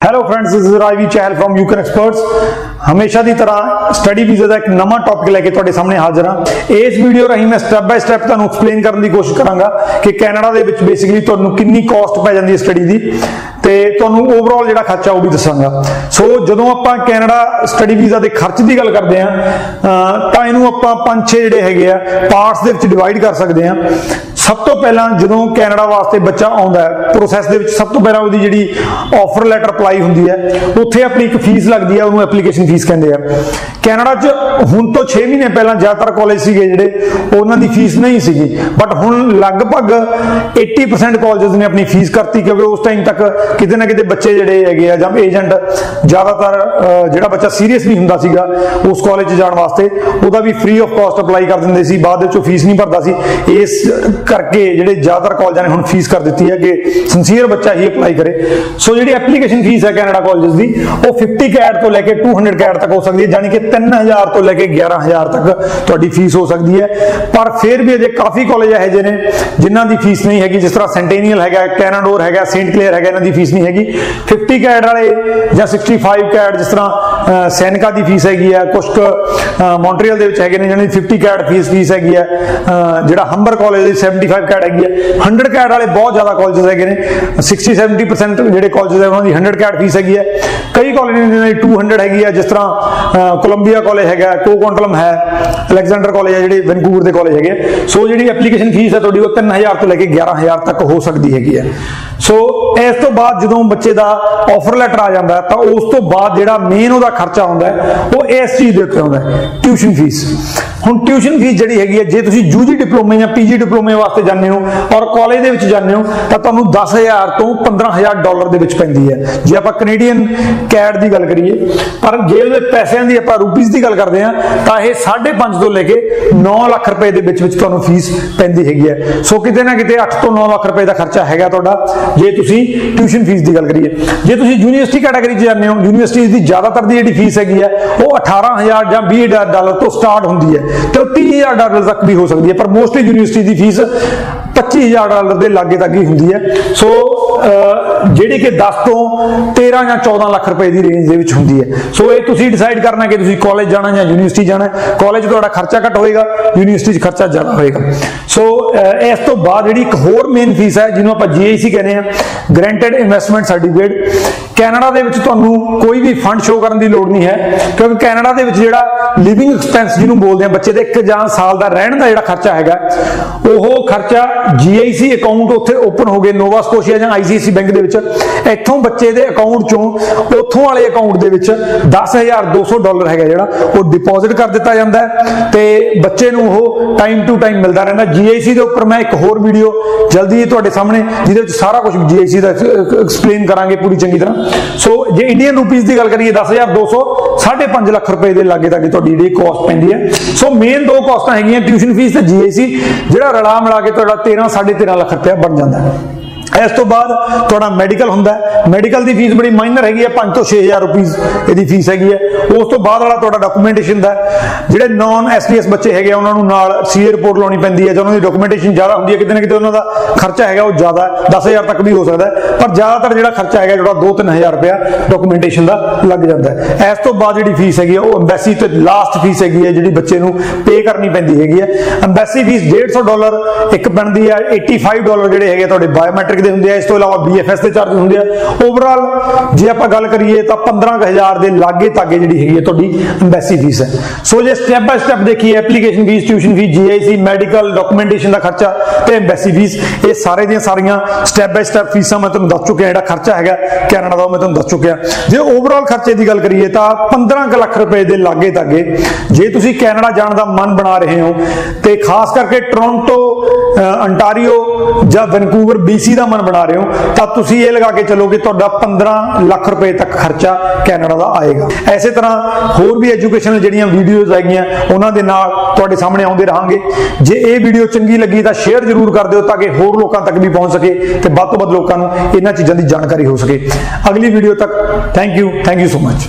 Hello friends this is Rajvi Chahal from Yukon experts ਹਮੇਸ਼ਾ ਦੀ ਤਰ੍ਹਾਂ ਸਟੱਡੀ ਵੀਜ਼ਾ ਦਾ ਇੱਕ ਨਵਾਂ ਟੌਪਿਕ ਲੈ ਕੇ ਤੁਹਾਡੇ ਸਾਹਮਣੇ ਹਾਜ਼ਰ ਹਾਂ ਇਸ ਵੀਡੀਓ ਰਾਹੀਂ ਮੈਂ ਸਟੈਪ ਬਾਈ ਸਟੈਪ ਤੁਹਾਨੂੰ ਐਕਸਪਲੇਨ ਕਰਨ ਦੀ ਕੋਸ਼ਿਸ਼ ਕਰਾਂਗਾ ਕਿ ਕੈਨੇਡਾ ਦੇ ਵਿੱਚ ਬੇਸਿਕਲੀ ਤੁਹਾਨੂੰ ਕਿੰਨੀ ਕਾਸਟ ਪੈ ਜਾਂਦੀ ਹੈ ਸਟੱਡੀ ਦੀ ਤੇ ਤੁਹਾਨੂੰ ਓਵਰਆਲ ਜਿਹੜਾ ਖਰਚਾ ਉਹ ਵੀ ਦੱਸਾਂਗਾ ਸੋ ਜਦੋਂ ਆਪਾਂ ਕੈਨੇਡਾ ਸਟੱਡੀ ਵੀਜ਼ਾ ਦੇ ਖਰਚ ਦੀ ਗੱਲ ਕਰਦੇ ਹਾਂ ਅਹ ਤਾਂ ਇਹਨੂੰ ਆਪਾਂ ਪੰਜ ਛੇ ਜਿਹੜੇ ਹੈਗੇ ਆ ਪਾਰਟਸ ਦੇ ਵਿੱਚ ਡਿਵਾਈਡ ਕਰ ਸਕਦੇ ਹਾਂ ਸਭ ਤੋਂ ਪਹਿਲਾਂ ਜਦੋਂ ਕੈਨੇਡਾ ਵਾਸਤੇ ਬੱਚਾ ਆਉਂਦਾ ਹੈ ਪ੍ਰੋਸੈਸ ਦੇ ਵਿੱਚ ਸਭ ਤੋਂ ਪਹਿਲਾਂ ਉਹਦੀ ਜਿਹੜੀ ਆਫਰ ਲੈਟਰ ਅਪਲਾਈ ਹੁੰਦੀ ਹੈ ਉੱਥੇ ਆਪਣੀ ਇੱਕ ਫੀਸ ਲੱਗਦੀ ਹੈ ਉਹਨੂੰ ਐਪਲੀਕੇਸ਼ਨ ਫੀਸ ਕਹਿੰਦੇ ਆ। ਕੈਨੇਡਾ 'ਚ ਹੁਣ ਤੋਂ 6 ਮਹੀਨੇ ਪਹਿਲਾਂ ਜ਼ਿਆਦਾਤਰ ਕਾਲਜ ਸੀਗੇ ਜਿਹੜੇ ਉਹਨਾਂ ਦੀ ਫੀਸ ਨਹੀਂ ਸੀਗੀ। ਬਟ ਹੁਣ ਲਗਭਗ 80% ਕਾਲਜਸ ਨੇ ਆਪਣੀ ਫੀਸ ਕਰਤੀ ਕਿਉਂਕਿ ਉਸ ਟਾਈਮ ਤੱਕ ਕਿਤੇ ਨਾ ਕਿਤੇ ਬੱਚੇ ਜਿਹੜੇ ਹੈਗੇ ਆ ਜਾਂ ਏਜੰਟ ਜ਼ਿਆਦਾਤਰ ਅਹ, ਜਿਹੜਾ ਬੱਚਾ ਸੀਰੀਅਸ ਨਹੀਂ ਹੁੰਦਾ ਸੀਗਾ ਉਸ ਕਾਲਜ 'ਚ ਜਾਣ ਵਾਸਤੇ ਉਹਦਾ ਵੀ ਫ੍ਰੀ ਆਫ ਕਾਸਟ ਅਪਲਾਈ ਕਰ ਦਿੰਦੇ ਸੀ ਬਾਅਦ ਵਿੱਚ ਉਹ ਫੀਸ ਨਹੀਂ ਭਰਦਾ ਸੀ। ਇਸ ਕਰਕੇ ਜਿਹੜੇ ਜ਼ਿਆਦਾਤਰ ਕਾਲਜਾਂ ਨੇ ਹੁਣ ਫੀਸ ਕਰ ਦਿੱਤੀ ਹੈ ਕਿ ਸਿੰਸੀਅਰ ਬੱਚਾ ਹੀ ਅਪਲਾਈ ਕਰੇ। ਸੋ ਜਿਹੜੀ ਐਪਲੀਕੇਸ਼ਨ ਫੀਸ ਹੈ ਕੈਨੇਡਾ ਕਾਲਜਸ ਦੀ ਉਹ 50 ਕੈਟ ਤੋਂ ਲੈ ਕੇ 200 ਕੈਟ ਤੱਕ ਹੋ ਸਕਦੀ ਹੈ ਯਾਨੀ ਕਿ 3000 ਤੋਂ ਲੈ ਕੇ 11000 ਤੱਕ ਤੁਹਾਡੀ ਫੀਸ ਹੋ ਸਕਦੀ ਹੈ। ਪਰ ਫਿਰ ਵੀ ਅਜੇ ਕਾਫੀ ਕਾਲਜ ਇਹੋ ਜਿਹੇ ਨੇ ਜਿਨ੍ਹਾਂ ਦੀ ਫੀਸ ਨਹੀਂ ਹੈਗੀ ਜਿਸ ਤਰ੍ਹਾਂ ਸੈਂਟੇਨੀਅਲ ਹੈਗਾ ਕੈਨਾਡੋਰ ਹੈਗਾ ਸੇਂਟ ਕਲੇਅਰ ਹੈਗਾ ਇਹਨਾਂ ਦੀ ਫੀਸ ਨਹੀਂ ਹੈਗੀ। 50 ਕੈਟ ਵਾਲੇ ਜਾਂ 65 ਕੈਟ ਜਿਸ ਤਰ੍ਹਾਂ ਅਹ, ਸੈਨਿਕਾ ਦੀ ਫੀਸ ਹੈਗੀ ਹੈ ਕੁਝ ਮੌਂਟਰੀਅਲ ਦੇ ਵਿੱਚ ਹੈਗੇ ਨੇ ਜਿਹਨਾਂ ਦੀ 50 ਕੈਟ ਫੀਸ ਫੀਸ ਹੈਗੀ ਹੈ। ਅਹ, ਜਿਹੜਾ ਹੰਬਰ ਕਾਲਜ ਦੀ 75 ਕੈਟ ਹੈਗੀ ਹੈ 100 ਕੈਟ ਵਾਲੇ ਬਹੁਤ ਜ਼ਿਆਦਾ ਕਾਲਜਸ ਹੈਗੇ ਨੇ। 60 70% ਜਿਹੜੇ ਕਾਲਜਸ ਹੈ ਉਹਨਾਂ ਦੀ 100 ਕੈਟ ਫੀਸ ਹੈਗੀ ਹੈ ਕਈ ਕਾਲਜ ਨੇ ਜਿਨ੍ਹਾਂ ਦੀ 200 ਹੈਗੀ ਹੈ ਜਿਸ ਤਰ੍ਹਾਂ ਕੋਲੰਬੀਆ ਕਾਲਜ ਹੈਗਾ ਕੋਕੌਂਟਲਮ ਹੈ ਅਲੈਗਜ਼ੈਂਡਰ ਕਾਲਜ ਹੈ ਜਿਹੜੇ ਵੈਨਕੂਵਰ ਦੇ ਕਾਲਜ ਹੈਗੇ। ਆ। ਸੋ ਜਿਹੜੀ ਐਪਲੀਕੇਸ਼ਨ ਫੀਸ ਹੈ ਤੁਹਾਡੀ ਉਹ 3000 ਤੋਂ ਲੈ ਕੇ 11000 ਤੱਕ ਹੋ ਸਕਦੀ ਹੈਗੀ ਹੈ। ਸੋ ਇਸ ਤੋਂ ਬਾਅਦ ਜਦੋਂ ਬੱਚੇ ਦਾ ਆਫਰ ਲੈਟਰ ਆ ਜਾਂਦਾ ਹੈ, ਤਾਂ ਉਸ ਤੋਂ ਬਾਅਦ ਜਿਹੜਾ ਮੇਨ ਉਹਦਾ ਖਰਚਾ ਆਉਂਦਾ ਹੈ, ਉਹ ਇਸ ਚੀਜ਼ ਦੇ ਉੱਤੇ ਆਉਂਦਾ ਟਿਊਸ਼ਨ ਫੀਸ ਹੁਣ ਟਿਊਸ਼ਨ ਫੀਸ ਜਿਹੜੀ ਹੈਗੀ ਹੈ ਜੇ ਤੁਸੀਂ ਯੂਜੀ ਡਿਪਲੋਮੇ ਜਾਂ ਪੀਜੀ ਡਿਪਲੋਮੇ ਵਾਸਤੇ ਜਾਂਦੇ ਹੋ ਔਰ ਕਾਲਜ ਦੇ ਵਿੱਚ ਜਾਂਦੇ ਹੋ ਤਾਂ ਤੁਹਾਨੂੰ 10000 ਤੋਂ 15000 ਡਾਲਰ ਦੇ ਵਿੱਚ ਪੈਂਦੀ ਹੈ। ਜੇ ਆਪਾਂ ਕੈਨੇਡੀਅਨ ਕੈਟ ਦੀ ਗੱਲ ਕਰੀਏ ਪਰ ਜੇ ਉਹਦੇ ਪੈਸਿਆਂ ਦੀ ਆਪਾਂ ਰੂਪੀਸ ਦੀ ਗੱਲ ਕਰਦੇ ਹਾਂ ਤਾਂ ਇਹ 5.5 ਤੋਂ ਲੈ ਕੇ 9 ਲੱਖ ਰੁਪਏ ਦੇ ਵਿੱਚ ਵਿੱਚ ਤੁਹਾਨੂੰ ਫੀਸ ਪੈਂਦੀ ਹੈਗੀ ਹੈ। ਸੋ ਕਿਤੇ ਨਾ ਕਿਤੇ 8 ਤੋਂ 9 ਲੱਖ ਰੁਪਏ ਦਾ ਖਰਚਾ ਹੈਗਾ ਤੁਹਾਡਾ ਜੇ ਤੁਸੀਂ ਟਿਊਸ਼ਨ ਫੀਸ ਦੀ ਗੱਲ ਕਰੀਏ। ਜੇ ਤੁਸੀਂ ਯੂਨੀਵਰਸਿਟੀ ਕੈਟਾਗਰੀ 'ਚ ਜਾਂਦੇ ਹੋ ਯੂਨੀਵਰਸਿਟੀ ਦੀ ਜ਼ਿਆਦਾਤਰ ਦੀ ਜਿਹੜੀ ਫੀਸ ਹੈਗੀ ਹੈ ਉਹ 18000 ਜਾਂ 20000 ਡਾਲਰ ਤੋਂ ਸਟਾਰਟ ਹੁੰਦੀ ਹੈ। ਤੇ ਉਹ 30000 ਡਾਲਰ ਤੱਕ ਵੀ ਹੋ ਸਕਦੀ ਹੈ ਪਰ ਮੋਸਟਲੀ ਯੂਨੀਵਰਸਿਟੀ ਦੀ ਫੀਸ 25000 ਡਾਲਰ ਦੇ ਲਾਗੇ ਤੱਕ ਹੀ ਹੁੰਦੀ ਹੈ। ਸੋ ਅਹ, ਜਿਹੜੀ ਕਿ 10 ਤੋਂ 13 ਜਾਂ 14 ਲੱਖ ਰੁਪਏ ਦੀ ਰੇਂਜ ਦੇ ਵਿੱਚ ਹੁੰਦੀ ਹੈ। ਸੋ ਇਹ ਤੁਸੀਂ ਡਿਸਾਈਡ ਕਰਨਾ ਕਿ ਤੁਸੀਂ ਕਾਲਜ ਜਾਣਾ ਜਾਂ ਯੂਨੀਵਰਸਿਟੀ ਜਾਣਾ ਕਾਲਜ ਤੁਹਾਡਾ ਖਰਚਾ ਘੱਟ ਹੋਏਗਾ। ਯੂਨੀਵਰਸਿਟੀ 'ਚ ਖਰਚਾ ਜ਼ਿਆਦਾ ਹੋਏਗਾ। ਸੋ ਅਹ, ਇਸ ਤੋਂ ਬਾਅਦ ਜਿਹੜੀ ਇੱਕ ਹੋਰ ਮੇਨ ਫੀਸ ਹੈ ਜਿਹਨੂੰ ਆਪਾਂ GIC ਕਹਿੰਦੇ ਆ ਗਰੰਟਡ ਇਨਵੈਸਟਮੈਂਟ ਸਰਟੀਫਿਕੇਟ ਕੈਨੇਡਾ ਦੇ ਵਿੱਚ ਤੁਹਾਨੂੰ ਕੋਈ ਵੀ ਫੰਡ ਸ਼ੋ ਕਰਨ ਦੀ ਲੋੜ ਨਹੀਂ ਹੈ ਕਿਉਂਕਿ ਕੈਨੇਡਾ ਦੇ ਵਿੱਚ ਜਿਹੜਾ ਲਿਵਿੰਗ ਐਕਸਪੈਂਸ ਜਿਹਨੂੰ ਬੋਲਦੇ ਆ ਬੱਚੇ ਦੇ ਇੱਕ ਜਾਂ ਸਾਲ ਦਾ ਰਹਿਣ ਦਾ ਜਿਹੜਾ ਖਰਚਾ ਹੈਗਾ ਉਹ ਖਰਚਾ GIC ਅਕਾਊਂਟ ਉੱਥੇ ਓਪਨ ਹੋ ਗਏ ਨੋਵਾ ਸਕੋਸ਼ੀਆ ਜਾਂ ICICI ਬੈਂਕ ਦੇ ਵਿੱਚ। ਇੱਥੋਂ ਬੱਚੇ ਦੇ ਅਕਾਊਂਟ ਚੋਂ ਉੱਥੋਂ ਵਾਲੇ ਅਕਾਊਂਟ ਦੇ ਵਿੱਚ 10200 ਡਾਲਰ ਹੈਗਾ ਜਿਹੜਾ ਉਹ ਡਿਪੋਜ਼ਿਟ ਕਰ ਦਿੱਤਾ ਜਾਂਦਾ ਹੈ ਤੇ ਬੱਚੇ ਨੂੰ ਉਹ ਟਾਈਮ ਟੂ ਟਾਈਮ ਮਿਲਦਾ ਰਹਿੰਦਾ। GIC ਦੇ ਉੱਪਰ ਮੈਂ ਇੱਕ ਹੋਰ ਵੀਡੀਓ ਜਲਦੀ ਹੀ ਤੁਹਾਡੇ ਸਾਹਮਣੇ, ਜਿਹਦੇ ਵਿੱਚ ਸਾਰਾ ਕੁਝ GIC ਦਾ ਐਕਸਪਲੇਨ ਕਰਾਂਗੇ ਪੂਰੀ ਚੰਗੀ ਤਰ੍ਹਾਂ। ਸੋ ਜੇ ਇੰਡੀਅਨ ਰੂਪੀਸ ਦੀ ਗੱਲ ਕਰੀਏ 10200 5.5 ਲੱਖ ਰੁਪਏ ਦੇ ਲਾਗੇ ਤੱਕ ਤੁਹਾਡੀ ਜਿਹੜੀ ਕਾਸਟ ਪੈਂਦੀ ਹੈ। ਸੋ ਮੇਨ ਦੋ ਕਾਸਟਾਂ ਹੈਗੀਆਂ ਟਿਊਸ਼ਨ ਫੀਸ ਤੇ GIC ਜਿਹੜਾ ਰਲਾ ਮਿਲਾ ਕੇ ਤੁਹਾਡਾ 13 13.5 ਲੱਖ ਰੁਪਏ ਬਣ ਜਾਂਦਾ ਹੈ। ਇਸ ਤੋਂ ਬਾਅਦ ਤੁਹਾਡਾ ਮੈਡੀਕਲ ਹੁੰਦਾ ਹੈ। ਮੈਡੀਕਲ ਦੀ ਫੀਸ ਬੜੀ ਮਾਈਨਰ ਹੈਗੀ ਹੈ 5 ਤੋਂ 6000 ਰੁਪੀਸ ਇਹਦੀ ਫੀਸ ਹੈਗੀ ਹੈ। ਉਸ ਤੋਂ ਬਾਅਦ ਵਾਲਾ ਤੁਹਾਡਾ ਡਾਕੂਮੈਂਟੇਸ਼ਨ ਦਾ ਹੈ। ਜਿਹੜੇ ਨਾਨ ਐਸਪੀਐਸ ਬੱਚੇ ਹੈਗੇ ਆ, ਉਹਨਾਂ ਨੂੰ ਨਾਲ ਸੀਏ ਰਿਪੋਰਟ ਲਾਉਣੀ ਪੈਂਦੀ ਹੈ ਜਾਂ ਉਹਨਾਂ ਦੀ ਡਾਕੂਮੈਂਟੇਸ਼ਨ ਜ਼ਿਆਦਾ ਹੁੰਦੀ ਹੈ ਕਿਤੇ ਨਾ ਕਿਤੇ ਉਹਨਾਂ ਦਾ ਖਰਚਾ ਹੈਗਾ ਉਹ ਜ਼ਿਆਦਾ ਹੈ। 10000 ਤੱਕ ਵੀ ਹੋ ਸਕਦਾ ਹੈ ਪਰ ਜ਼ਿਆਦਾਤਰ ਜਿਹੜਾ ਖਰਚਾ ਹੈਗਾ ਜਿਹੜਾ 2-3000 ਰੁਪਇਆ ਡਾਕੂਮੈਂਟੇਸ਼ਨ ਦਾ ਲੱਗ ਜਾਂਦਾ ਹੈ। ਇਸ ਤੋਂ ਬਾਅਦ ਜਿਹੜੀ ਫੀਸ ਹੈਗੀ ਹੈ ਉਹ ਐਮਬੈਸੀ ਤੇ ਲਾਸਟ ਫੀਸ ਹੈਗੀ ਹੈ ਜਿਹੜੀ ਬੱਚੇ ਨੂੰ ਪੇ ਕਰਨੀ ਪੈਂਦੀ ਹੈਗੀ ਹੈ। ਐਮਬੈਸੀ ਫੀਸ 150 ਡਾਲਰ ਇੱਕ ਬਣਦੀ ਹੈ 85 ਡਾਲਰ ਜਿਹੜੇ ਹੈਗੇ ਤੁਹਾਡੇ ਬਾਇਓਮੈਟ੍ਰਿਕ ਦੇ ਹੁੰਦੇ ਆ ਇਸ ਤੋਂ ਇਲਾਵਾ ਬੀਐਫਐਸ ਦੇ ਚਾਰਜ ਹੁੰਦੇ ਆ। ਓਵਰਆਲ ਜੇ ਆਪਾਂ ਗੱਲ ਕਰੀਏ ਤਾਂ 15000 ਦੇ ਲਾਗੇ ਤਾਗੇ ਜਿਹੜੀ ਹੈਗੀ ਹੈ ਤੁਹਾਡੀ ਐਮਬੈਸੀ ਫੀਸ ਹੈ। ਸੋ ਜੇ ਸਟੈਪ ਬਾਈ ਸਟੈਪ ਦੇਖੀਏ application fees tuition fees GIC medical documentation ਦਾ ਖਰਚਾ ਤੇ ਐਮਬੈਸੀ ਫੀਸ ਇਹ ਸਾਰੇ ਦੀਆਂ ਸਾਰੀਆਂ ਸਟੈਪ ਬਾਈ ਸਟੈਪ ਫੀਸਾਂ ਮੈਂ ਤੁਹਾਨੂੰ ਦੱਸ ਚੁੱਕਿਆ ਜਿਹੜਾ ਖਰਚਾ ਹੈਗਾ ਕੈਨੇਡਾ ਦਾ ਉਹ ਮੈਂ ਤੁਹਾਨੂੰ ਦੱਸ ਚੁੱਕਿਆ। ਜੇ ਓਵਰਆਲ ਖਰਚੇ ਦੀ ਗੱਲ ਕਰੀਏ ਤਾਂ 15 ਕੁ ਲੱਖ ਰੁਪਏ ਦੇ ਲਾਗੇ ਤਾਗੇ ਜੇ ਤੁਸੀਂ ਕੈਨੇਡਾ ਜਾਣ ਦਾ ਮਨ ਬਣਾ ਰਹੇ ਹੋ ਤੇ ਖਾਸ ਕਰਕੇ ਟੋਰਾਂਟੋ ਅ, ਅੰਟਾਰੀਓ ਜਾਂ ਵੈਨਕੂਵਰ BC ਦਾ ਮਨ ਬਣਾ ਰਹੇ ਹੋ, ਤਾਂ ਤੁਸੀਂ ਇਹ ਲਗਾ ਕੇ ਚੱਲੋ ਕਿ ਤੁਹਾਡਾ 15 ਲੱਖ ਰੁਪਏ ਤੱਕ ਖਰਚਾ ਕੈਨੇਡਾ ਦਾ ਆਏਗਾ। ਐਸੇ ਤਰ੍ਹਾਂ ਹੋਰ ਵੀ ਐਜੂਕੇਸ਼ਨਲ ਜਿਹੜੀਆਂ ਵੀਡੀਓਜ਼ ਹੈਗੀਆਂ, ਉਹਨਾਂ ਦੇ ਨਾਲ ਤੁਹਾਡੇ ਸਾਹਮਣੇ ਆਉਂਦੇ ਰਹਾਂਗੇ। ਜੇ ਇਹ ਵੀਡੀਓ ਚੰਗੀ ਲੱਗੀ ਤਾਂ ਸ਼ੇਅਰ ਜ਼ਰੂਰ ਕਰ ਦਿਓ ਤਾਂ ਕਿ ਹੋਰ ਲੋਕਾਂ ਤੱਕ ਵੀ ਪਹੁੰਚ ਸਕੇ ਤੇ ਵੱਧ ਤੋਂ ਵੱਧ ਲੋਕਾਂ ਨੂੰ ਇਹਨਾਂ ਚੀਜ਼ਾਂ ਦੀ ਜਾਣਕਾਰੀ ਹੋ ਸਕੇ। ਅਗਲੀ ਵੀਡੀਓ ਤੱਕ thank you thank you so much